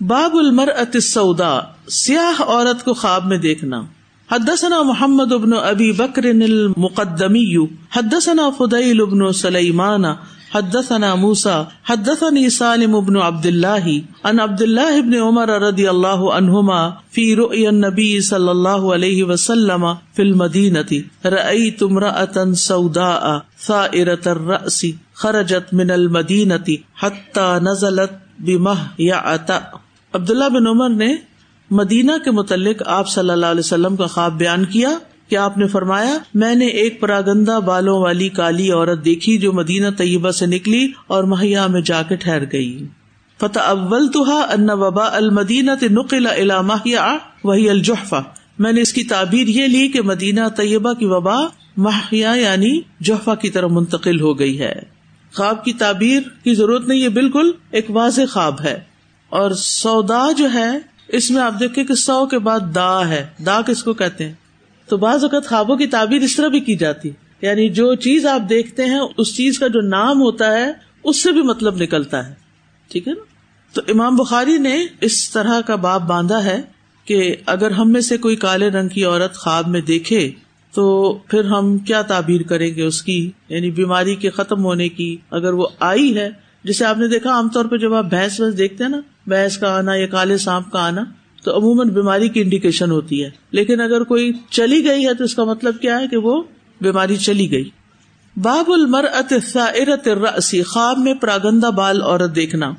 باب المر سودا سیاہ عورت کو خواب میں دیکھنا۔ حدثنا محمد ابن ابی بکر المقدمی، حدثنا فدیل ابن سلیمان، حدثنا موسا حدثني سالم ابن عبد الله ان عبد الله ابن عمر رضي الله عنهما في رؤيا النبي صلى الله عليه وسلم في المدينة رأيت امرأة سوداء ثائرة الرأس، خرجت من المدینتی حتى نزلت بمهيعة عبداللہ بن عمر نے مدینہ کے متعلق آپ صلی اللہ علیہ وسلم کا خواب بیان کیا۔ کہ آپ نے فرمایا، میں نے ایک پراگندہ بالوں والی کالی عورت دیکھی جو مدینہ طیبہ سے نکلی اور مہیا میں جا کے ٹھہر گئی۔ فتح اول تو ان وبا المدینہ نقل ماہیا وہی الجحفا میں نے اس کی تعبیر یہ لی کہ مدینہ طیبہ کی وبا ماہیا یعنی جوحفا کی طرف منتقل ہو گئی ہے۔ خواب کی تعبیر کی ضرورت نہیں، یہ بالکل ایک واضح خواب ہے۔ اور سودا جو ہے، اس میں آپ دیکھیں کہ سو کے بعد دا ہے۔ دا کس کو کہتے ہیں؟ تو بعض اوقات خوابوں کی تعبیر اس طرح بھی کی جاتی۔ یعنی جو چیز آپ دیکھتے ہیں، اس چیز کا جو نام ہوتا ہے، اس سے بھی مطلب نکلتا ہے۔ ٹھیک ہے نا؟ تو امام بخاری نے اس طرح کا باب باندھا ہے کہ اگر ہم میں سے کوئی کالے رنگ کی عورت خواب میں دیکھے، تو پھر ہم کیا تعبیر کریں گے اس کی؟ یعنی بیماری کے ختم ہونے کی اگر وہ آئی ہے جسے آپ نے دیکھا عام طور پہ جب آپ بھینس وینس دیکھتے ہیں نا بھینس کا آنا یا کالے سانپ کا آنا، تو عموماً بیماری کی انڈیکیشن ہوتی ہے۔ لیکن اگر کوئی چلی گئی ہے تو اس کا مطلب کیا ہے کہ وہ بیماری چلی گئی۔ باب المر ارت رسی خواب میں پراگندا بال عورت دیکھنا۔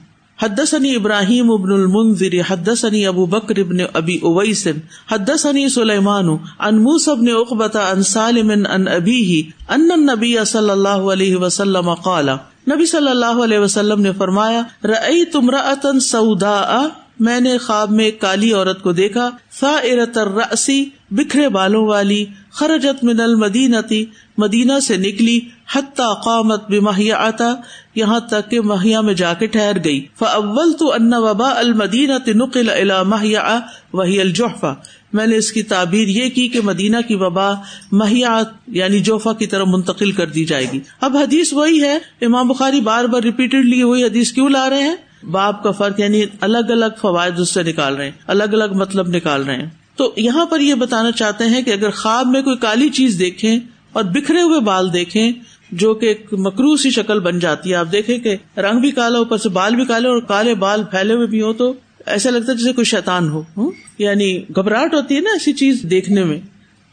حدثني ابراہیم ابن المنذر حدثني ابو بکر ابن ابی اویس حدثني سلیمان ان موسى ابن عقبة عن سالم ان ابيه ان النبي صلی اللہ علیہ وسلم قال نبی صلی اللہ علیہ وسلم نے فرمایا، رأیت امرأة سوداء، میں نے خواب میں ایک کالی عورت کو دیکھا سا ارت رسی بکھرے بالوں والی، خرجت من المدینتی مدینہ سے نکلی، حتیٰ قامت بمہیا آتا یہاں تک کہ مہیا میں جا کے ٹھہر گئی۔ فاول تو ان وبا المدینہ نقل الا مہیا وہی الجوفا میں نے اس کی تعبیر یہ کی کہ مدینہ کی وبا مہیا یعنی جوفا کی طرف منتقل کر دی جائے گی۔ اب حدیث وہی ہے، امام بخاری بار بار ریپیٹڈلی وہی حدیث کیوں لا رہے ہیں؟ باپ کا فرق یعنی الگ الگ فوائد اس سے نکال رہے ہیں الگ الگ مطلب نکال رہے ہیں۔ تو یہاں پر یہ بتانا چاہتے ہیں کہ اگر خواب میں کوئی کالی چیز دیکھیں اور بکھرے ہوئے بال دیکھیں، جو کہ ایک مکروس سی شکل بن جاتی ہے، آپ دیکھیں کہ رنگ بھی کالا، اوپر سے بال بھی کالے اور کالے بال پھیلے ہوئے بھی ہو تو ایسا لگتا ہے جیسے کوئی شیتان ہو یعنی گھبراہٹ ہوتی ہے نا ایسی چیز دیکھنے میں۔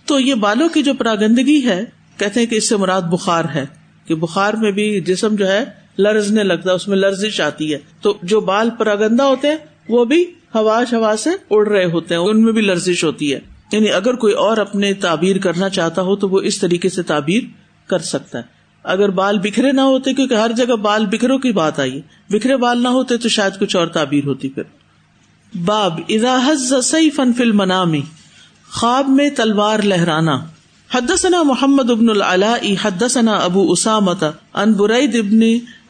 تو یہ بالوں کی جو پراگندگی ہے، کہتے ہیں کہ اس سے مراد بخار ہے۔ کہ بخار میں بھی جسم جو ہے، لرزنے لگتا ہے، اس میں لرزش آتی ہے۔ تو جو بال پراگندا ہوتے ہیں، وہ بھی ہوا سے اڑ رہے ہوتے ہیں، ان میں بھی لرزش ہوتی ہے۔ یعنی اگر کوئی اور اپنے تعبیر کرنا چاہتا ہو، تو وہ اس طریقے سے تعبیر کر سکتا ہے۔ اگر بال بکھرے نہ ہوتے، کیونکہ ہر جگہ بال بکھروں کی بات آئی۔ بکھرے بال نہ ہوتے تو شاید کچھ اور تعبیر ہوتی پھر۔ باب اراحز فن فل منامی خواب میں تلوار لہرانا۔ حدثنا محمد ابن العلاء حدثنا ابو اسامت ان برید ابن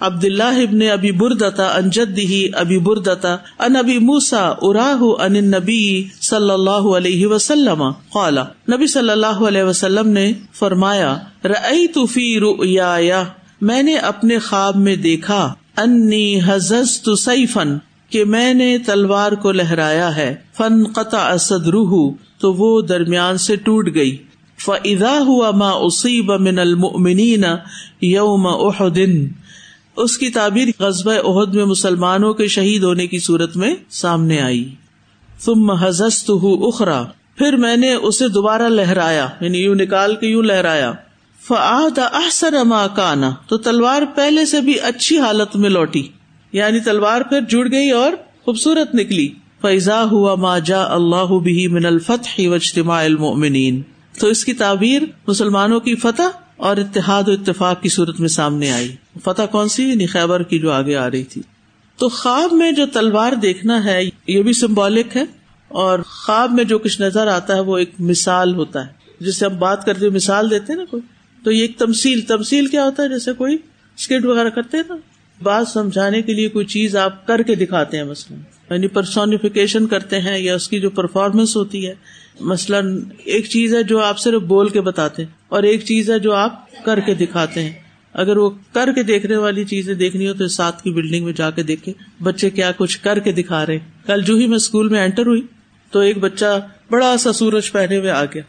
عبد اللہ ابن ابی بردتا ان جدہ ابی بردتا ان ابی موسا اراہ ان نبی صلی اللہ علیہ وسلم۔ قال، نبی صلی اللہ علیہ وسلم نے فرمایا، رأیت فی رؤیا میں نے اپنے خواب میں دیکھا، انی حززت سیفن کہ میں نے تلوار کو لہرایا ہے فن قطع صدرہ تو وہ درمیان سے ٹوٹ گئی۔ فضا ہوا ماں اصیب من المؤمنین یوم احدن اس کی تعبیر قصبہ عہد میں مسلمانوں کے شہید ہونے کی صورت میں سامنے آئی۔ ثم حزست اخرا پھر میں نے اسے دوبارہ لہرایا یعنی یوں نکال کے یوں لہرایا۔ فعاد احسن ما کانا تو تلوار پہلے سے بھی اچھی حالت میں لوٹی۔ یعنی تلوار پھر جڑ گئی اور خوبصورت نکلی۔ فیضا ہوا ما جا اللہ بھی من الفتح و اجتماع المؤمنین تو اس کی تعبیر مسلمانوں کی فتح اور اتحاد و اتفاق کی صورت میں سامنے آئی۔ فتح کون سی؟ یعنی خیبر کی جو آگے آ رہی تھی۔ تو خواب میں جو تلوار دیکھنا ہے، یہ بھی سمبولک ہے۔ اور خواب میں جو کچھ نظر آتا ہے، وہ ایک مثال ہوتا ہے۔ جس سے ہم بات کرتے مثال دیتے نا کوئی۔ تو یہ ایک تمسیل تمسیل کیا ہوتا ہے؟ جیسے کوئی اسکٹ وغیرہ کرتے ہیں نا۔ بات سمجھانے کے لیے کوئی چیز آپ کر کے دکھاتے ہیں، مثلاً یعنی پرسونیفیکیشن کرتے ہیں یا اس کی جو پرفارمنس ہوتی ہے، مثلاً ایک چیز ہے جو آپ صرف بول کے بتاتے ہیں اور ایک چیز ہے جو آپ کر کے دکھاتے ہیں۔ اگر وہ کر کے دیکھنے والی چیزیں دیکھنی ہو تو ساتھ کی بلڈنگ میں جا کے دیکھے بچے کیا کچھ کر کے دکھا رہے کل جو ہی میں اسکول میں انٹر ہوئی تو ایک بچہ بڑا سا سورج پہنے ہوئے آ گیا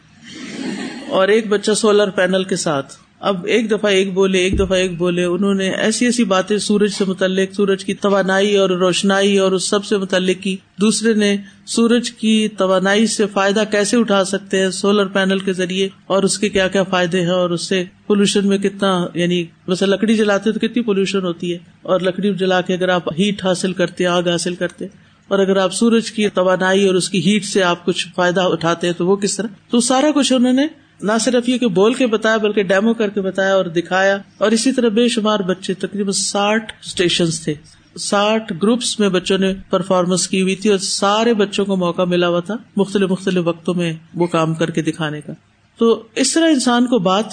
اور ایک بچہ سولر پینل کے ساتھ۔ اب ایک دفعہ ایک بولے، ایک دفعہ ایک بولے، انہوں نے ایسی ایسی باتیں سورج سے متعلق، سورج کی توانائی اور روشنائی اور اس سب سے متعلق کی۔ دوسرے نے، سورج کی توانائی سے فائدہ کیسے اٹھا سکتے ہیں سولر پینل کے ذریعے؟ اور اس کے کیا کیا فائدے ہیں؟ اور اس سے پولوشن میں کتنا یعنی ویسے لکڑی جلاتے تو کتنی پولوشن ہوتی ہے؟ اور لکڑی جلا کے اگر آپ ہیٹ حاصل کرتے، آگ حاصل کرتے، اور اگر آپ سورج کی توانائی اور اس کی ہیٹ سے آپ کچھ فائدہ اٹھاتے ہیں تو وہ کس طرح؟ تو سارا کچھ انہوں نے نہ صرف یہ کہ بول کے بتایا بلکہ ڈیمو کر کے بتایا اور دکھایا اور اسی طرح بے شمار بچے، تقریباً ساٹھ اسٹیشن تھے۔ ساٹھ گروپس میں بچوں نے پرفارمنس کی ہوئی تھی اور سارے بچوں کو موقع ملا ہوا تھا مختلف مختلف وقتوں میں وہ کام کر کے دکھانے کا۔ تو اس طرح انسان کو بات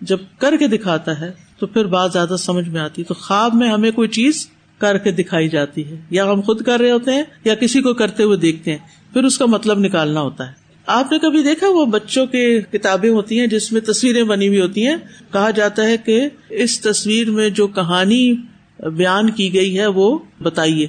جب کر کے دکھاتا ہے تو پھر بات زیادہ سمجھ میں آتی تو خواب میں ہمیں کوئی چیز کر کے دکھائی جاتی ہے۔ یا ہم خود کر رہے ہوتے ہیں یا کسی کو کرتے ہوئے دیکھتے ہیں۔ پھر اس کا مطلب نکالنا ہوتا ہے۔ آپ نے کبھی دیکھا وہ بچوں کی کتابیں ہوتی ہیں جس میں تصویریں بنی ہوئی ہوتی ہیں؟ کہا جاتا ہے کہ اس تصویر میں جو کہانی بیان کی گئی ہے وہ بتائیے۔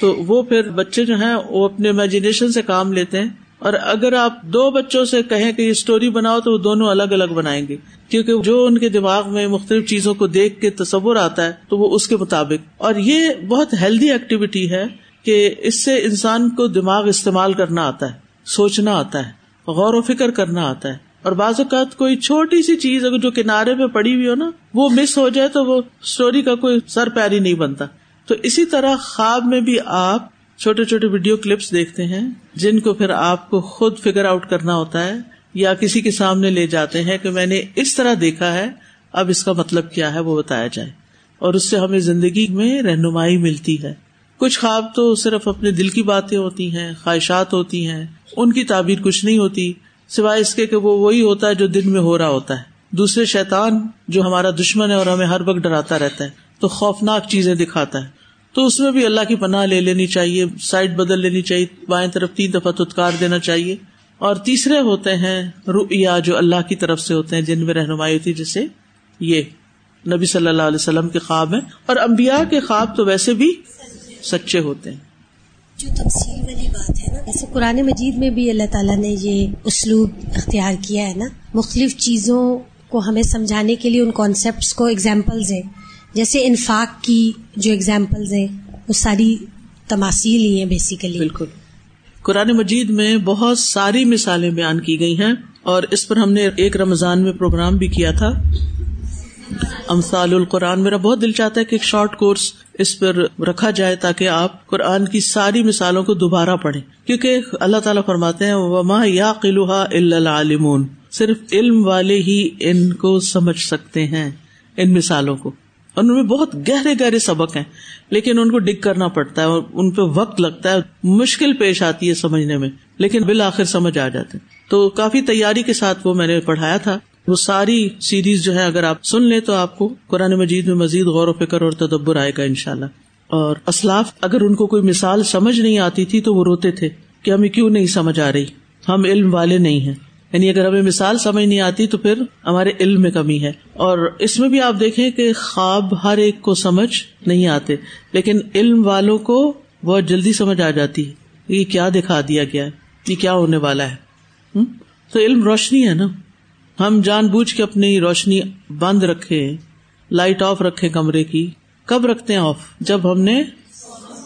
تو وہ پھر بچے جو ہیں وہ اپنے امیجنیشن سے کام لیتے ہیں۔ اور اگر آپ دو بچوں سے کہیں کہ یہ اسٹوری بناؤ تو وہ دونوں الگ الگ بنائیں گے۔ کیونکہ جو ان کے دماغ میں مختلف چیزوں کو دیکھ کے تصور آتا ہے تو وہ اس کے مطابق۔ اور یہ بہت ہیلدی ایکٹیویٹی ہے کہ اس سے انسان کو دماغ استعمال کرنا آتا ہے۔ سوچنا آتا ہے، غور و فکر کرنا آتا ہے۔ اور بعض اوقات کوئی چھوٹی سی چیز اگر جو کنارے پہ پڑی ہوئی ہو نا، وہ مس ہو جائے تو وہ اسٹوری کا کوئی سر پیاری نہیں بنتا۔ تو اسی طرح خواب میں بھی آپ چھوٹے چھوٹے ویڈیو کلپس دیکھتے ہیں، جن کو پھر آپ کو خود فگر آؤٹ کرنا ہوتا ہے، یا کسی کے سامنے لے جاتے ہیں کہ میں نے اس طرح دیکھا ہے، اب اس کا مطلب کیا ہے وہ بتایا جائے۔ اور اس سے ہمیں زندگی میں رہنمائی ملتی ہے۔ کچھ خواب تو صرف اپنے دل کی باتیں ہوتی ہیں، خواہشات ہوتی ہیں، ان کی تعبیر کچھ نہیں ہوتی، سوائے اس کے کہ وہ وہی ہوتا ہے جو دن میں ہو رہا ہوتا ہے۔ دوسرے شیطان جو ہمارا دشمن ہے اور ہمیں ہر وقت ڈراتا رہتا ہے، تو خوفناک چیزیں دکھاتا ہے۔ تو اس میں بھی اللہ کی پناہ لے لینی چاہیے سائڈ بدل لینی چاہیے، بائیں طرف تین دفعہ تتکار دینا چاہیے۔ اور تیسرے ہوتے ہیں رویا جو اللہ کی طرف سے ہوتے ہیں، جن میں رہنمائی ہوتی جیسے یہ نبی صلی اللہ علیہ وسلم کے خواب ہیں۔ اور امبیا کے خواب تو ویسے بھی سچے ہوتے ہیں۔ جو تفصیل والی بات ہے نا جیسے قرآن مجید میں بھی اللہ تعالیٰ نے یہ اسلوب اختیار کیا ہے نا مختلف چیزوں کو ہمیں سمجھانے کے لیے ان کانسیپٹس کو اگزامپلز ہیں جیسے انفاق کی جو اگزامپلز ہیں وہ ساری تماثیل ہی ہیں بیسیکلی بالکل۔ قرآن مجید میں بہت ساری مثالیں بیان کی گئی ہیں اور اس پر ہم نے ایک رمضان میں پروگرام بھی کیا تھا۔ امثال القرآن، میرا بہت دل چاہتا ہے کہ ایک شارٹ کورس اس پر رکھا جائے تاکہ آپ قرآن کی ساری مثالوں کو دوبارہ پڑھیں۔ کیونکہ اللہ تعالیٰ فرماتے ہیں، وما یا قلوحا العالمون۔ صرف علم والے ہی ان کو سمجھ سکتے ہیں، ان مثالوں کو۔ ان میں بہت گہرے گہرے سبق ہیں، لیکن ان کو ڈگ کرنا پڑتا ہے اور ان پہ وقت لگتا ہے، مشکل پیش آتی ہے سمجھنے میں، لیکن بالآخر سمجھ آ جاتے تو کافی تیاری کے ساتھ وہ میں نے پڑھایا تھا۔ وہ ساری سیریز جو ہے اگر آپ سن لیں تو آپ کو قرآن مجید میں مزید غور و فکر اور تدبر آئے گا ان شاء اللہ اور اسلاف اگر ان کو کوئی مثال سمجھ نہیں آتی تھی تو وہ روتے تھے کہ ہمیں کیوں نہیں سمجھ آ رہی؟ ہم علم والے نہیں ہیں۔ یعنی اگر ہمیں مثال سمجھ نہیں آتی تو پھر ہمارے علم میں کمی ہے۔ اور اس میں بھی آپ دیکھیں کہ خواب ہر ایک کو سمجھ نہیں آتے، لیکن علم والوں کو بہت جلدی سمجھ آ جاتی ہے۔ یہ کیا دکھا دیا گیا ہے؟ یہ کیا ہونے والا ہے؟ تو علم روشنی ہے نا۔ ہم جان بوجھ کے اپنی روشنی بند رکھے لائٹ آف رکھے کمرے کی۔ کب رکھتے ہیں آف جب ہم نے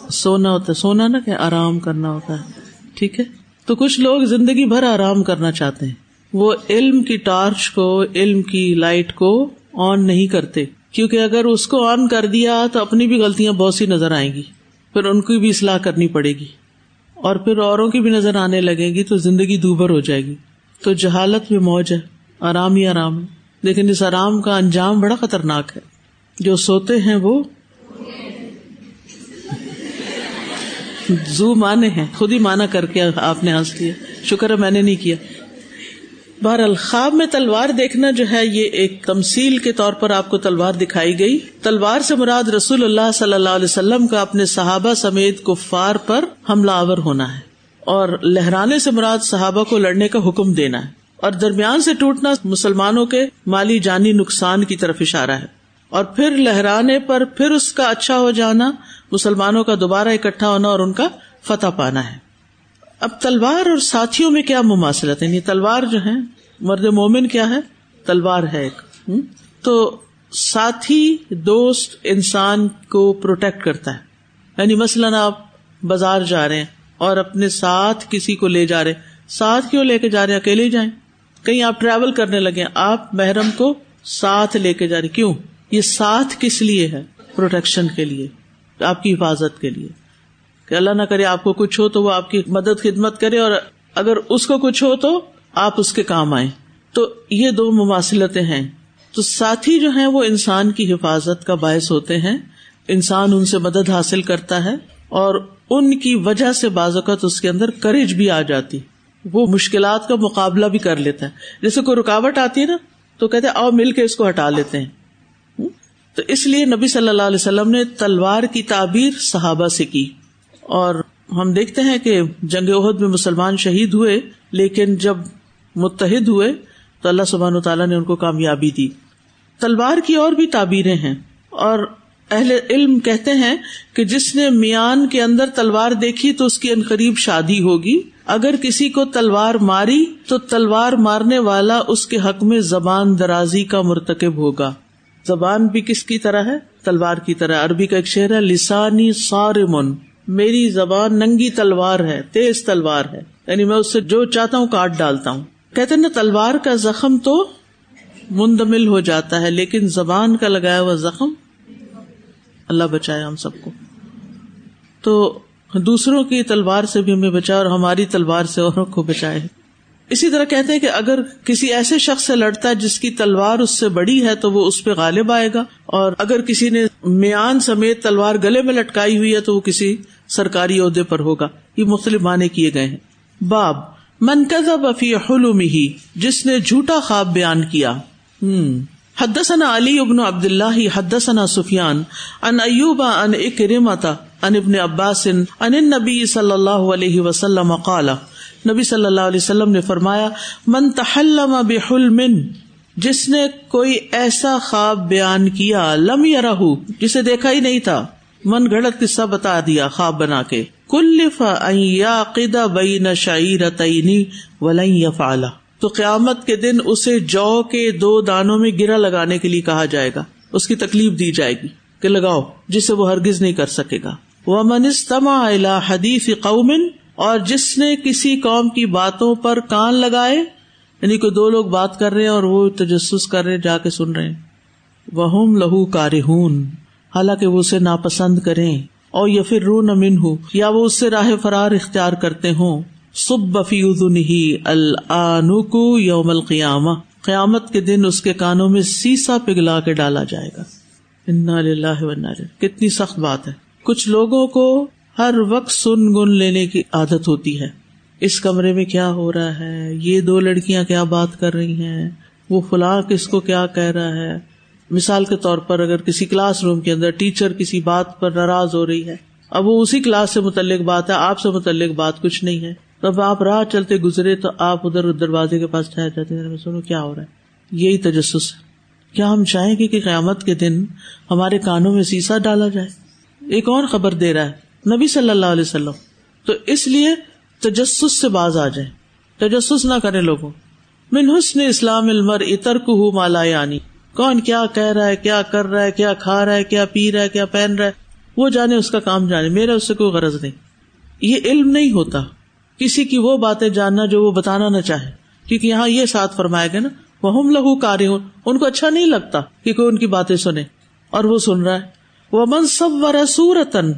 سونا ہوتا ہے۔ سونا نا کہ آرام کرنا ہوتا ہے۔ ٹھیک ہے؟ تو کچھ لوگ زندگی بھر آرام کرنا چاہتے ہیں۔ وہ علم کی ٹارچ کو، علم کی لائٹ کو آن نہیں کرتے۔ کیونکہ اگر اس کو آن کر دیا تو اپنی بھی غلطیاں بہت سی نظر آئیں گی۔ پھر ان کی بھی اصلاح کرنی پڑے گی۔ اور پھر اوروں کی بھی نظر آنے لگے گی تو زندگی دوبر ہو جائے گی۔ تو جہالت بھی موج ہے۔ آرام ہی آرام ہے۔ لیکن اس آرام کا انجام بڑا خطرناک ہے۔ جو سوتے ہیں وہ زو مانے ہیں۔ خود ہی مانا کر کے آپ نے ہنس لیا شکر ہے میں نے نہیں کیا۔ بہر الخواب میں تلوار دیکھنا جو ہے یہ ایک تمسیل کے طور پر آپ کو تلوار دکھائی گئی۔ تلوار سے مراد رسول اللہ صلی اللہ علیہ وسلم کا اپنے صحابہ سمیت کفار پر حملہ آور ہونا ہے۔ اور لہرانے سے مراد صحابہ کو لڑنے کا حکم دینا ہے۔ اور درمیان سے ٹوٹنا مسلمانوں کے مالی جانی نقصان کی طرف اشارہ ہے۔ اور پھر لہرانے پر پھر اس کا اچھا ہو جانا، مسلمانوں کا دوبارہ اکٹھا ہونا اور ان کا فتح پانا ہے۔ اب تلوار اور ساتھیوں میں کیا مماثلت ہے یعنی تلوار جو ہے مرد مومن کیا ہے؟ تلوار ہے ایک۔ تو ساتھی، دوست انسان کو پروٹیکٹ کرتا ہے۔ یعنی مثلاً آپ بازار جا رہے ہیں اور اپنے ساتھ کسی کو لے جا رہے ساتھ کیوں لے کے جا رہے ہیں؟ اکیلے جائیں۔ کہیں آپ ٹریول کرنے لگے آپ محرم کو ساتھ لے کے جا رہے کیوں؟ یہ ساتھ کس لیے ہے؟ پروٹیکشن کے لیے، آپ کی حفاظت کے لیے۔ کہ اللہ نہ کرے آپ کو کچھ ہو تو وہ آپ کی مدد، خدمت کرے اور اگر اس کو کچھ ہو تو آپ اس کے کام آئے تو یہ دو مماثلتیں ہیں۔ تو ساتھی جو ہیں وہ انسان کی حفاظت کا باعث ہوتے ہیں۔ انسان ان سے مدد حاصل کرتا ہے اور ان کی وجہ سے بعض اوقات اس کے اندر کریج بھی آ جاتی۔ وہ مشکلات کا مقابلہ بھی کر لیتا ہے جیسے کوئی رکاوٹ آتی ہے نا، تو کہتے آؤ مل کے اس کو ہٹا لیتے ہیں۔ تو اس لیے نبی صلی اللہ علیہ وسلم نے تلوار کی تعبیر صحابہ سے کی۔ اور ہم دیکھتے ہیں کہ جنگ عہد میں مسلمان شہید ہوئے، لیکن جب متحد ہوئے، تو اللہ سبحان تعالیٰ نے ان کو کامیابی دی۔ تلوار کی اور بھی تعبیریں ہیں۔ اور اہل علم کہتے ہیں کہ جس نے میان کے اندر تلوار دیکھی تو اس کی انقریب شادی ہوگی۔ اگر کسی کو تلوار ماری تو تلوار مارنے والا اس کے حق میں زبان درازی کا مرتکب ہوگا۔ زبان بھی کس کی طرح ہے؟ تلوار کی طرح۔ عربی کا ایک شعر ہے، لسانی سارمن میری زبان ننگی تلوار ہے، تیز تلوار ہے۔ یعنی میں اس سے جو چاہتا ہوں کاٹ ڈالتا ہوں۔ کہتے نا، تلوار کا زخم تو مندمل ہو جاتا ہے، لیکن زبان کا لگایا ہوا زخم اللہ بچائے ہم سب کو۔ تو دوسروں کی تلوار سے بھی ہمیں بچائے اور ہماری تلوار سے اوروں کو بچائے۔ اسی طرح کہتے ہیں کہ اگر کسی ایسے شخص سے لڑتا ہے جس کی تلوار اس سے بڑی ہے تو وہ اس پہ غالب آئے گا اور اگر کسی نے میان سمیت تلوار گلے میں لٹکائی ہوئی ہے تو وہ کسی سرکاری عہدے پر ہوگا۔ یہ مختلف معنی کیے گئے ہیں۔ باب منقز بفی حلوم ہی جس نے جھوٹا خواب بیان کیا۔ ہوں حدثنا علی ابن عبد اللہ حدثنا سفیان ان ایوب ان اکرمتا ان ابن عباس ان النبی صلی اللہ علیہ وسلم قال، نبی صلی اللہ علیہ وسلم نے فرمایا، من تحلم بحلم، جس نے کوئی ایسا خواب بیان کیا، لم یرہ جسے دیکھا ہی نہیں تھا، من گھڑت قصہ بتا دیا خواب بنا کے، کلف ان یاقد بین شعیرتین ولن یفعلہ. تو قیامت کے دن اسے جو کے دو دانوں میں گرا لگانے کے لیے کہا جائے گا۔ اس کی تکلیف دی جائے گی کہ لگاؤ جسے وہ ہرگز نہیں کر سکے گا۔ وہ منستما حدیف قومن اور جس نے کسی قوم کی باتوں پر کان لگائے یعنی کوئی دو لوگ بات کر رہے ہیں اور وہ تجسس کر رہے، جا کے سن رہے وہ لہو کار حالانکہ وہ اسے ناپسند کریں اور یا پھر رو نمن ہو یا وہ اس سے راہ فرار اختیار کرتے ہوں۔ سب بفی الکو یوم القیامہ، قیامت کے دن اس کے کانوں میں سیسا پگلا کے ڈالا جائے گا۔ کتنی سخت بات ہے۔ کچھ لوگوں کو ہر وقت سن گن لینے کی عادت ہوتی ہے۔ اس کمرے میں کیا ہو رہا ہے؟ یہ دو لڑکیاں کیا بات کر رہی ہیں؟ وہ فلاں کس کو کیا کہہ رہا ہے؟ مثال کے طور پر اگر کسی کلاس روم کے اندر ٹیچر کسی بات پر ناراض ہو رہی ہے، اب وہ اسی کلاس سے متعلق بات ہے، آپ سے متعلق بات کچھ نہیں ہے۔ تب آپ راہ چلتے گزرے تو آپ ادھر دروازے کے پاس ٹھہر جاتے ہیں۔ سنو، کیا ہو رہا ہے؟ یہی تجسس ہے۔ کیا ہم چاہیں گے کہ قیامت کے دن ہمارے کانوں میں سیسا ڈالا جائے؟ ایک اور خبر دے رہا ہے، نبی صلی اللہ علیہ وسلم۔ تو اس لیے تجسس سے باز آ جائے تجسس نہ کرے لوگوں۔ من حسن اسلام المر اتر کو مالا یعنی۔ کون کیا کہہ رہا ہے، کیا کر رہا ہے، کیا کھا رہا ہے، کیا پی رہا ہے، کیا پہن رہا ہے؟ وہ جانے اس کا کام جانے، میرا اس سے کوئی غرض نہیں۔ یہ علم نہیں ہوتا۔ کسی کی وہ باتیں جاننا جو وہ بتانا نہ چاہے۔ کیونکہ یہاں یہ ساتھ فرمائے گا نا وہ ہم لہو کاری ہوں ان کو اچھا نہیں لگتا کہ کوئی ان کی باتیں سنے۔ اور وہ سن رہا ہے۔ وہ منصب و رسورتن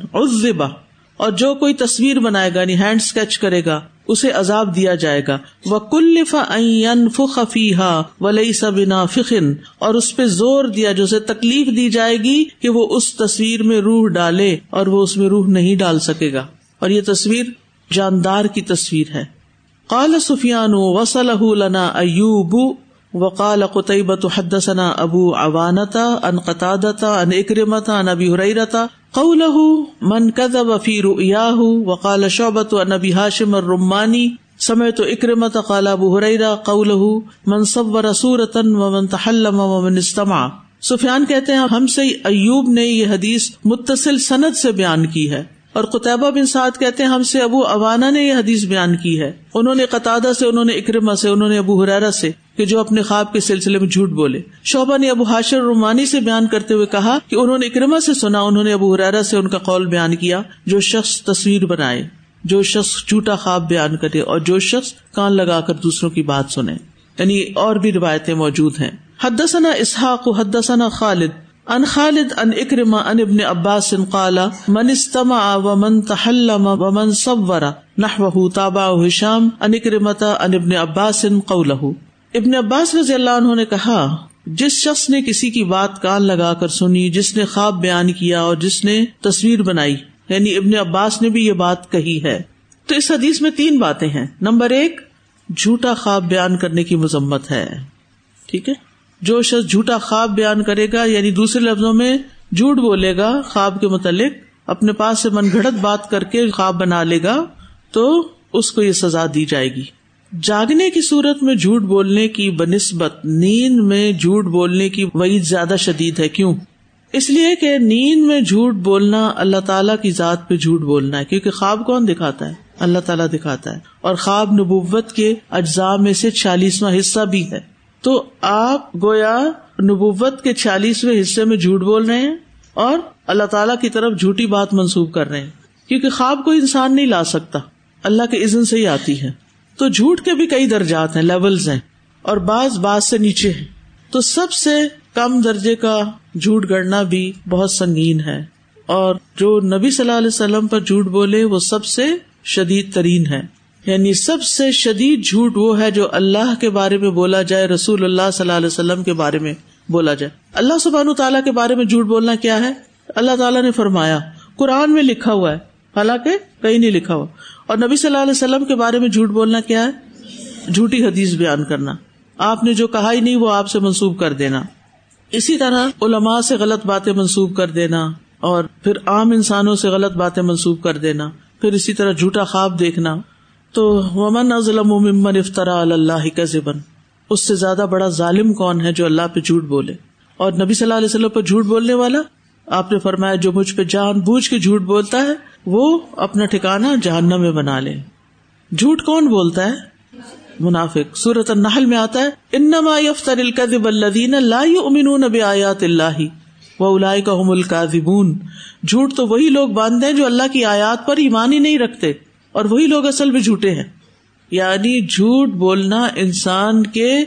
اور جو کوئی تصویر بنائے گا یعنی ہینڈ اسکیچ کرے گا، اسے عذاب دیا جائے گا۔ وہ کلفا فیحا ولی سبنا فخن اور اس پہ زور دیا، جو اسے تکلیف دی جائے گی کہ وہ اس تصویر میں روح ڈالے اور وہ اس میں روح نہیں ڈال سکے گا۔ اور یہ تصویر جاندار کی تصویر ہے۔ قال سفیان وسل لنا ایوب وقال قطعبۃ حدثنا ابو عوانتا ان قطادتا ان اکرمتا ان ابی حریرتا قوله من كذب في رؤياه وقال شعبة ان ابي هاشم الرماني سمعت اکرمت قال ابو حریرہ قوله من صور سورة ومن تحلم ومن استمع۔ سفیان کہتے ہیں ہم سے ایوب نے یہ حدیث متصل صنعت سے بیان کی ہے۔ اور قطبہ بن سعد کہتے ہیں، ہم سے ابو اوانا نے یہ حدیث بیان کی ہے۔ انہوں نے قطع سے، انہوں نے اکرما سے، انہوں نے ابو حرارا سے کہ جو اپنے خواب کے سلسلے میں جھوٹ بولے۔ شوبا نے ابو حاشر رومانی سے بیان کرتے ہوئے کہا کہ انہوں نے اکرما سے سنا، انہوں نے ابو حرارا سے ان کا قول بیان کیا، جو شخص تصویر بنائے، جو شخص جھوٹا خواب بیان کرے اور جو شخص کان لگا کر دوسروں کی بات سنے۔ یعنی اور بھی روایتیں موجود ہیں۔ حدثنا اسحاق حدثنا خالد۔ ان خالد ان اکرما ان ابن عباس قال، من استمع ومن تحلم ومن صور نحوه تابعه هشام ان اکرمتا ان ابن عباس قوله. ابن عباس رضی اللہ عنہ نے کہا، جس شخص نے کسی کی بات کان لگا کر سنی، جس نے خواب بیان کیا اور جس نے تصویر بنائی یعنی ابن عباس نے بھی یہ بات کہی ہے. تو اس حدیث میں تین باتیں ہیں۔ نمبر ایک، جھوٹا خواب بیان کرنے کی مذمت ہے۔ ٹھیک ہے؟ جو شخص جھوٹا خواب بیان کرے گا یعنی دوسرے لفظوں میں جھوٹ بولے گا، خواب کے متعلق اپنے پاس سے من گھڑت بات کر کے خواب بنا لے گا، تو اس کو یہ سزا دی جائے گی۔ جاگنے کی صورت میں جھوٹ بولنے کی بنسبت نیند میں جھوٹ بولنے کی وعید زیادہ شدید ہے۔ کیوں؟ اس لیے کہ نیند میں جھوٹ بولنا اللہ تعالیٰ کی ذات پہ جھوٹ بولنا ہے، کیونکہ خواب کون دکھاتا ہے؟ اللہ تعالیٰ دکھاتا ہے۔ اور خواب نبوت کے اجزاء میں سے چھیالیسواں حصہ بھی ہے۔ تو آپ گویا نبوت کے چھیالیسویں حصے میں جھوٹ بول رہے ہیں اور اللہ تعالیٰ کی طرف جھوٹی بات منسوخ کر رہے ہیں۔ کیونکہ خواب کو انسان نہیں لا سکتا۔ اللہ کے عزن سے ہی آتی ہے۔ تو جھوٹ کے بھی کئی درجات ہیں لیولز ہیں۔ اور بعض بعض سے نیچے ہیں۔ تو سب سے کم درجے کا جھوٹ گڑنا بھی بہت سنگین ہے۔ اور جو نبی صلی اللہ علیہ وسلم پر جھوٹ بولے، وہ سب سے شدید ترین ہے۔ یعنی سب سے شدید جھوٹ وہ ہے جو اللہ کے بارے میں بولا جائے، رسول اللہ صلی اللہ علیہ وسلم کے بارے میں بولا جائے۔ اللہ سبحان تعالیٰ کے بارے میں جھوٹ بولنا کیا ہے؟ اللہ تعالیٰ نے فرمایا، قرآن میں لکھا ہوا ہے۔ حالانکہ کہیں نہیں لکھا ہوا۔ اور نبی صلی اللہ علیہ وسلم کے بارے میں جھوٹ بولنا کیا ہے؟ جھوٹی حدیث بیان کرنا۔ آپ نے جو کہا ہی نہیں، وہ آپ سے منسوب کر دینا۔ اسی طرح علماء سے غلط باتیں منسوب کر دینا اور پھر عام انسانوں سے غلط باتیں منسوب کر دینا۔ پھر اسی طرح جھوٹا خواب دیکھنا۔ تو ومن ازلم ممن افطرا اللہ کا زبن اس سے زیادہ بڑا ظالم کون ہے جو اللہ پہ جھوٹ بولے؟ اور نبی صلی اللہ علیہ وسلم پہ جھوٹ بولنے والا؟ آپ نے فرمایا، جو مجھ پہ جان بوجھ کے جھوٹ بولتا ہے، وہ اپنا ٹھکانا جہنم میں بنا لے۔ جھوٹ کون بولتا ہے؟ منافق۔ سورت النحل میں آتا ہے انما یفتر الكذب الذین لا یؤمنون بآیات اللہ واولئک هم الكاذبون۔ جھوٹ تو وہی لوگ باندھتے ہیں جو اللہ کی آیات پر ایمان ہی نہیں رکھتے۔ اور وہی لوگ اصل میں جھوٹے ہیں۔ یعنی جھوٹ بولنا انسان کے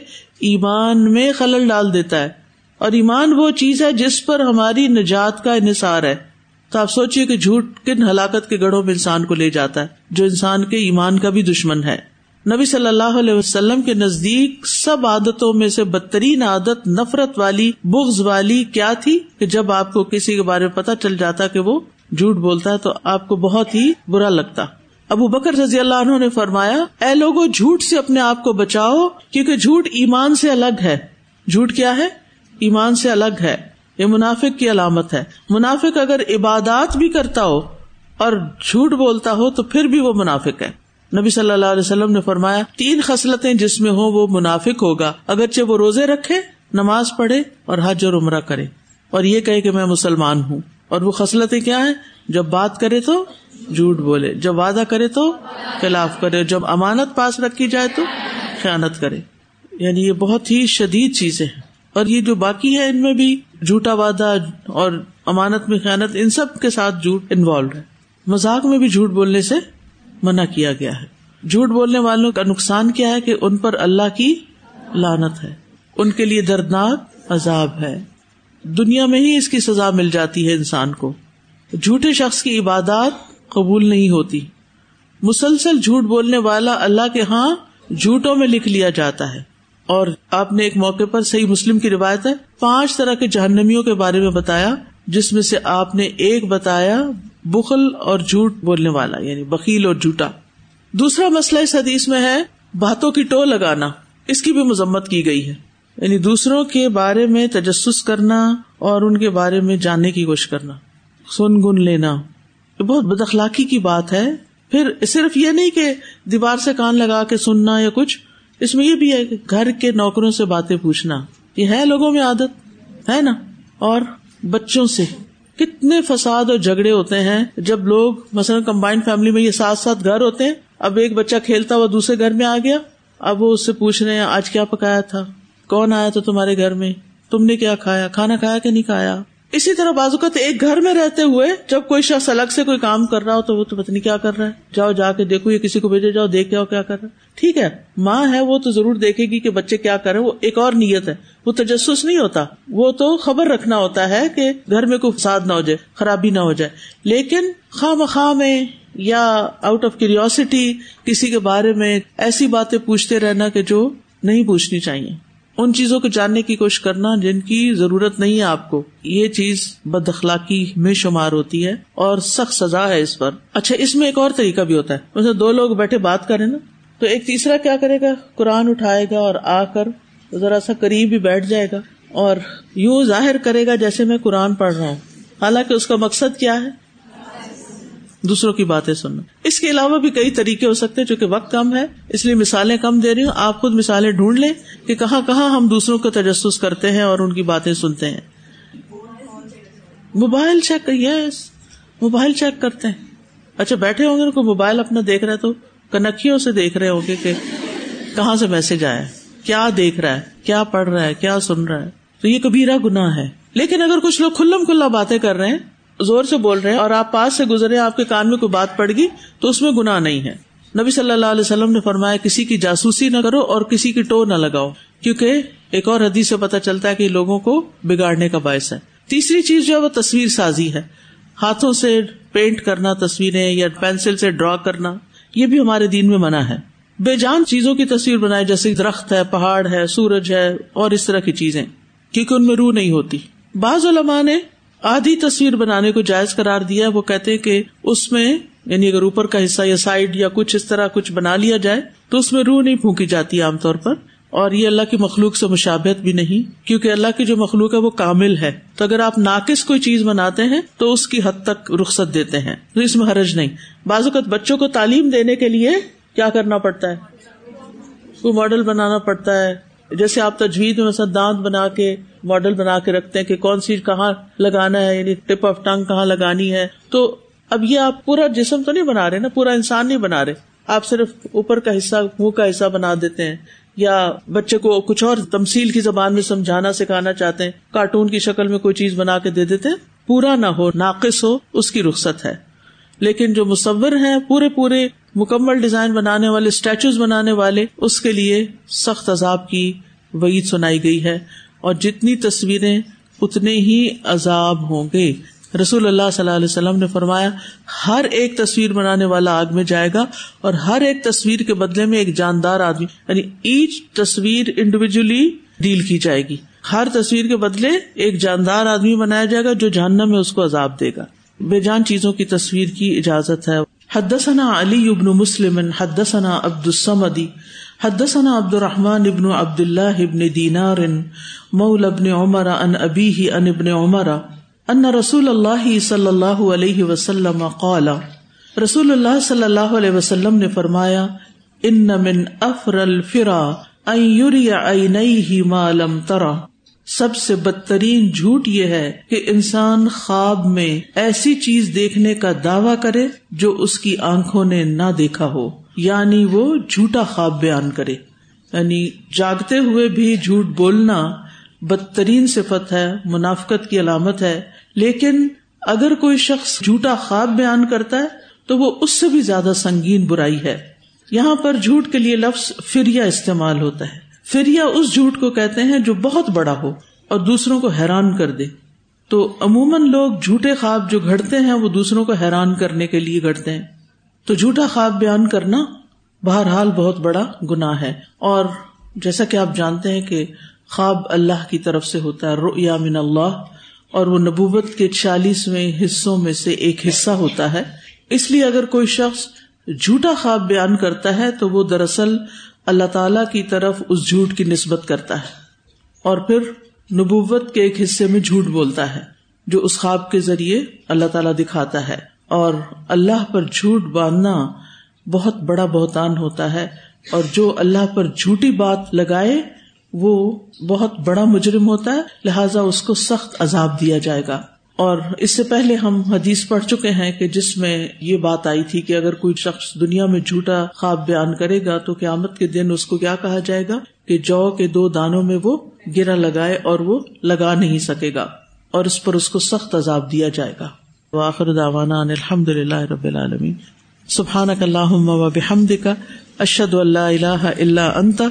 ایمان میں خلل ڈال دیتا ہے۔ اور ایمان وہ چیز ہے جس پر ہماری نجات کا انحصار ہے۔ تو آپ سوچیے کہ جھوٹ کن ہلاکت کے گڑھوں میں انسان کو لے جاتا ہے، جو انسان کے ایمان کا بھی دشمن ہے۔ نبی صلی اللہ علیہ وسلم کے نزدیک سب عادتوں میں سے بدترین عادت نفرت والی، بغض والی کیا تھی؟ کہ جب آپ کو کسی کے بارے میں پتا چل جاتا کہ وہ جھوٹ بولتا ہے تو آپ کو بہت ہی برا لگتا۔ ابو بکر رضی اللہ عنہ نے فرمایا، اے لوگو، جھوٹ سے اپنے آپ کو بچاؤ، کیونکہ جھوٹ ایمان سے الگ ہے۔ جھوٹ کیا ہے؟ ایمان سے الگ ہے۔ یہ منافق کی علامت ہے۔ منافق اگر عبادات بھی کرتا ہو اور جھوٹ بولتا ہو، تو پھر بھی وہ منافق ہے۔ نبی صلی اللہ علیہ وسلم نے فرمایا، تین خصلتیں جس میں ہو وہ منافق ہوگا۔ اگرچہ وہ روزے رکھے، نماز پڑھے اور حج اور عمرہ کرے۔ اور یہ کہے کہ میں مسلمان ہوں۔ اور وہ خصلتیں کیا ہیں؟ جب بات کرے تو جھوٹ بولے۔ جب وعدہ کرے تو خلاف کرے، جب امانت پاس رکھی جائے تو خیالت کرے۔ یعنی یہ بہت ہی شدید چیزیں ہیں۔ اور یہ جو باقی ہے، ان میں بھی جھوٹا وعدہ اور امانت میں خیانت، ان سب کے ساتھ جھوٹ انوالوڈ ہے۔ مزاق میں بھی جھوٹ بولنے سے منع کیا گیا ہے۔ جھوٹ بولنے والوں کا نقصان کیا ہے کہ ان پر اللہ کی لانت ہے۔ ان کے لیے دردناک عذاب ہے۔ دنیا میں ہی اس کی سزا مل جاتی ہے انسان کو۔ جھوٹے شخص کی عبادات قبول نہیں ہوتی۔ مسلسل جھوٹ بولنے والا اللہ کے ہاں جھوٹوں میں لکھ لیا جاتا ہے۔ اور آپ نے ایک موقع پر صحیح مسلم کی روایت ہے، پانچ طرح کے جہنمیوں کے بارے میں بتایا، جس میں سے آپ نے ایک بتایا بخل اور جھوٹ بولنے والا یعنی بکیل اور جھوٹا۔ دوسرا مسئلہ اس حدیث میں ہے، باتوں کی ٹو لگانا۔ اس کی بھی مذمت کی گئی ہے۔ یعنی دوسروں کے بارے میں تجسس کرنا اور ان کے بارے میں جاننے کی کوشش کرنا۔ سن گن لینا۔ بہت بد اخلاقی کی بات ہے۔ پھر صرف یہ نہیں کہ دیوار سے کان لگا کے سننا یا کچھ، اس میں یہ بھی ہے کہ گھر کے نوکروں سے باتیں پوچھنا۔ یہ ہے لوگوں میں عادت، ہے نا؟ اور بچوں سے۔ کتنے فساد اور جھگڑے ہوتے ہیں۔ جب لوگ مثلاً کمبائنڈ فیملی میں یہ ساتھ ساتھ گھر ہوتے ہیں، اب ایک بچہ کھیلتا ہوا دوسرے گھر میں آ گیا۔ اب وہ اس سے پوچھ رہے ہیں، آج کیا پکایا تھا؟ کون آیا تھا تمہارے گھر میں؟ تم نے کیا کھایا؟ کھانا کھایا کہ نہیں کھایا؟ اسی طرح بازو کا ایک گھر میں رہتے ہوئے جب کوئی شخص الگ سے کوئی کام کر رہا ہو تو وہ تو پتنی کیا کر رہا ہے۔ جاؤ جا کے دیکھو یا کسی کو بھیجے جاؤ دیکھ کے کیا کر رہا ہے۔ ٹھیک ہے، ماں ہے، وہ تو ضرور دیکھے گی کہ بچے کیا کر رہے وہ ایک اور نیت ہے، وہ تجسس نہیں ہوتا۔ وہ تو خبر رکھنا ہوتا ہے کہ گھر میں کوئی فساد نہ ہو جائے، خرابی نہ ہو جائے۔ لیکن خواہ مخواہ میں یا آؤٹ آف کیوریوسٹی کسی کے بارے میں ایسی باتیں پوچھتے رہنا کہ جو نہیں پوچھنی چاہیے۔ ان چیزوں کو جاننے کی کوشش کرنا جن کی ضرورت نہیں ہے آپ کو۔ یہ چیز بد اخلاقی میں شمار ہوتی ہے اور سخت سزا ہے اس پر۔ اچھا اس میں ایک اور طریقہ بھی ہوتا ہے۔ دو لوگ بیٹھے بات کریں نا، تو ایک تیسرا کیا کرے گا؟ قرآن اٹھائے گا اور آ کر ذرا سا قریب ہی بیٹھ جائے گا۔ اور یوں ظاہر کرے گا جیسے میں قرآن پڑھ رہا ہوں۔ حالانکہ اس کا مقصد کیا ہے؟ دوسروں کی باتیں سننا۔ اس کے علاوہ بھی کئی طریقے ہو سکتے ہیں چونکہ وقت کم ہے، اس لیے مثالیں کم دے رہی ہوں۔ آپ خود مثالیں ڈھونڈ لیں کہ کہاں کہاں ہم دوسروں کو تجسس کرتے ہیں اور ان کی باتیں سنتے ہیں۔ Mobile check yes, mobile check کرتے ہیں۔ اچھا بیٹھے ہوں گے کوئی موبائل اپنا دیکھ رہے تو کنکھیوں سے دیکھ رہے ہوں گے کہ کہاں سے میسج آیا کیا دیکھ رہا ہے، کیا پڑھ رہا ہے، کیا سن رہا ہے۔ تو یہ کبیرا گنا ہے۔ لیکن اگر کچھ لوگ کھلم کھلا باتیں کر رہے ہیں زور سے بول رہے ہیں اور آپ پاس سے گزرے آپ کے کان میں کوئی بات پڑ گئی تو اس میں گنا نہیں ہے۔ نبی صلی اللہ علیہ وسلم نے فرمایا، کسی کی جاسوسی نہ کرو اور کسی کی ٹو نہ لگاؤ، کیونکہ ایک اور حدیث سے پتا چلتا ہے کہ لوگوں کو بگاڑنے کا باعث ہے۔ تیسری چیز جو ہے، وہ تصویر سازی ہے۔ ہاتھوں سے پینٹ کرنا تصویریں یا پینسل سے ڈرا کرنا، یہ بھی ہمارے دین میں منع ہے۔ بے جان چیزوں کی تصویر بنائے، جیسے درخت ہے، پہاڑ ہے، سورج ہے، اور اس طرح کی چیزیں، کیونکہ ان میں روح نہیں ہوتی۔ بعض علماء نے آدھی تصویر بنانے کو جائز قرار دیا وہ کہتے کہ اس میں یعنی اگر اوپر کا حصہ یا سائڈ یا کچھ اس طرح کچھ بنا لیا جائے، تو اس میں روح نہیں پھونکی جاتی عام طور پر۔ اور یہ اللہ کی مخلوق سے مشابت بھی نہیں، کیونکہ اللہ کی جو مخلوق ہے وہ کامل ہے۔ تو اگر آپ ناقص کوئی چیز بناتے ہیں، تو اس کی حد تک رخصت دیتے ہیں۔ تو اس میں حرج نہیں۔ بعض اوقات بچوں کو تعلیم دینے کے لیے کیا کرنا پڑتا ہے؟ کوئی ماڈل بنانا پڑتا ہے۔ جیسے آپ تجویز میں مثلا دانت بنا کے ماڈل بنا کے رکھتے ہیں کہ کون سی کہاں لگانا ہے یعنی ٹپ آف ٹنگ کہاں لگانی ہے۔ تو اب یہ آپ پورا جسم تو نہیں بنا رہے نا، پورا انسان نہیں بنا رہے۔ آپ صرف اوپر کا حصہ، منہ کا حصہ بنا دیتے ہیں۔ یا بچے کو کچھ اور تمسیل کی زبان میں سمجھانا، سکھانا چاہتے ہیں۔ کارٹون کی شکل میں کوئی چیز بنا کے دے دیتے ہیں۔ پورا نہ ہو، ناقص ہو، اس کی رخصت ہے۔ لیکن جو مصور ہیں، پورے پورے مکمل ڈیزائن بنانے والے، اسٹیچوز بنانے والے، اس کے لیے سخت عذاب کی وعید سنائی گئی ہے۔ اور جتنی تصویریں اتنے ہی عذاب ہوں گے۔ رسول اللہ صلی اللہ علیہ وسلم نے فرمایا، ہر ایک تصویر بنانے والا آگ میں جائے گا اور ہر ایک تصویر کے بدلے میں ایک جاندار آدمی یعنی ایچ تصویر انڈیویجلی ڈیل کی جائے گی۔ ہر تصویر کے بدلے ایک جاندار آدمی بنایا جائے گا جو جہنم میں اس کو عذاب دے گا۔ بے جان چیزوں کی تصویر کی اجازت ہے۔ حدثنا علی ابن مسلم، حدثنا عبد السمدی حدثنا عبد الرحمن ابن عبد الله ابن دینار مول ابن عمر ان ابیہ ان ابن عمر، ان رسول اللہ صلی اللہ علیہ وسلم قال، رسول اللہ صلی اللہ علیہ وسلم نے فرمایا، ان من افر الفرا ان یری عینیہ ما لم ترى سب سے بدترین جھوٹ یہ ہے کہ انسان خواب میں ایسی چیز دیکھنے کا دعوی کرے جو اس کی آنکھوں نے نہ دیکھا ہو۔ یعنی وہ جھوٹا خواب بیان کرے۔ یعنی جاگتے ہوئے بھی جھوٹ بولنا بدترین صفت ہے، منافقت کی علامت ہے۔ لیکن اگر کوئی شخص جھوٹا خواب بیان کرتا ہے، تو وہ اس سے بھی زیادہ سنگین برائی ہے۔ یہاں پر جھوٹ کے لیے لفظ فریا استعمال ہوتا ہے۔ فریا اس جھوٹ کو کہتے ہیں جو بہت بڑا ہو اور دوسروں کو حیران کر دے۔ تو عموماً لوگ جھوٹے خواب جو گھڑتے ہیں، وہ دوسروں کو حیران کرنے کے لیے گھڑتے ہیں۔ تو جھوٹا خواب بیان کرنا بہرحال بہت بڑا گنا ہے۔ اور جیسا کہ آپ جانتے ہیں کہ خواب اللہ کی طرف سے ہوتا ہے من اللہ، اور وہ نبوت کے چالیسویں حصوں میں سے ایک حصہ ہوتا ہے۔ اس لیے اگر کوئی شخص جھوٹا خواب بیان کرتا ہے تو وہ دراصل اللہ تعالی کی طرف اس جھوٹ کی نسبت کرتا ہے۔ اور پھر نبوت کے ایک حصے میں جھوٹ بولتا ہے، جو اس خواب کے ذریعے اللہ تعالیٰ دکھاتا ہے۔ اور اللہ پر جھوٹ باندھنا بہت بڑا بہتان ہوتا ہے اور جو اللہ پر جھوٹی بات لگائے وہ بہت بڑا مجرم ہوتا ہے، لہٰذا اس کو سخت عذاب دیا جائے گا۔ اور اس سے پہلے ہم حدیث پڑھ چکے ہیں کہ جس میں یہ بات آئی تھی کہ اگر کوئی شخص دنیا میں جھوٹا خواب بیان کرے گا تو قیامت کے دن اس کو کیا کہا جائے گا؟ کہ جو کے دو دانوں میں وہ گرا لگائے اور وہ لگا نہیں سکے گا اور اس پر اس کو سخت عذاب دیا جائے گا۔ وآخر دعوانا ان الحمد للہ رب العالمین. سبحانک اللہم و بحمدک، اشہد ان لا الہ الا انت،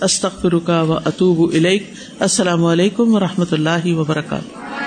استغفرک و اتوب الیک. السلام علیکم و رحمۃ اللہ وبرکاتہ.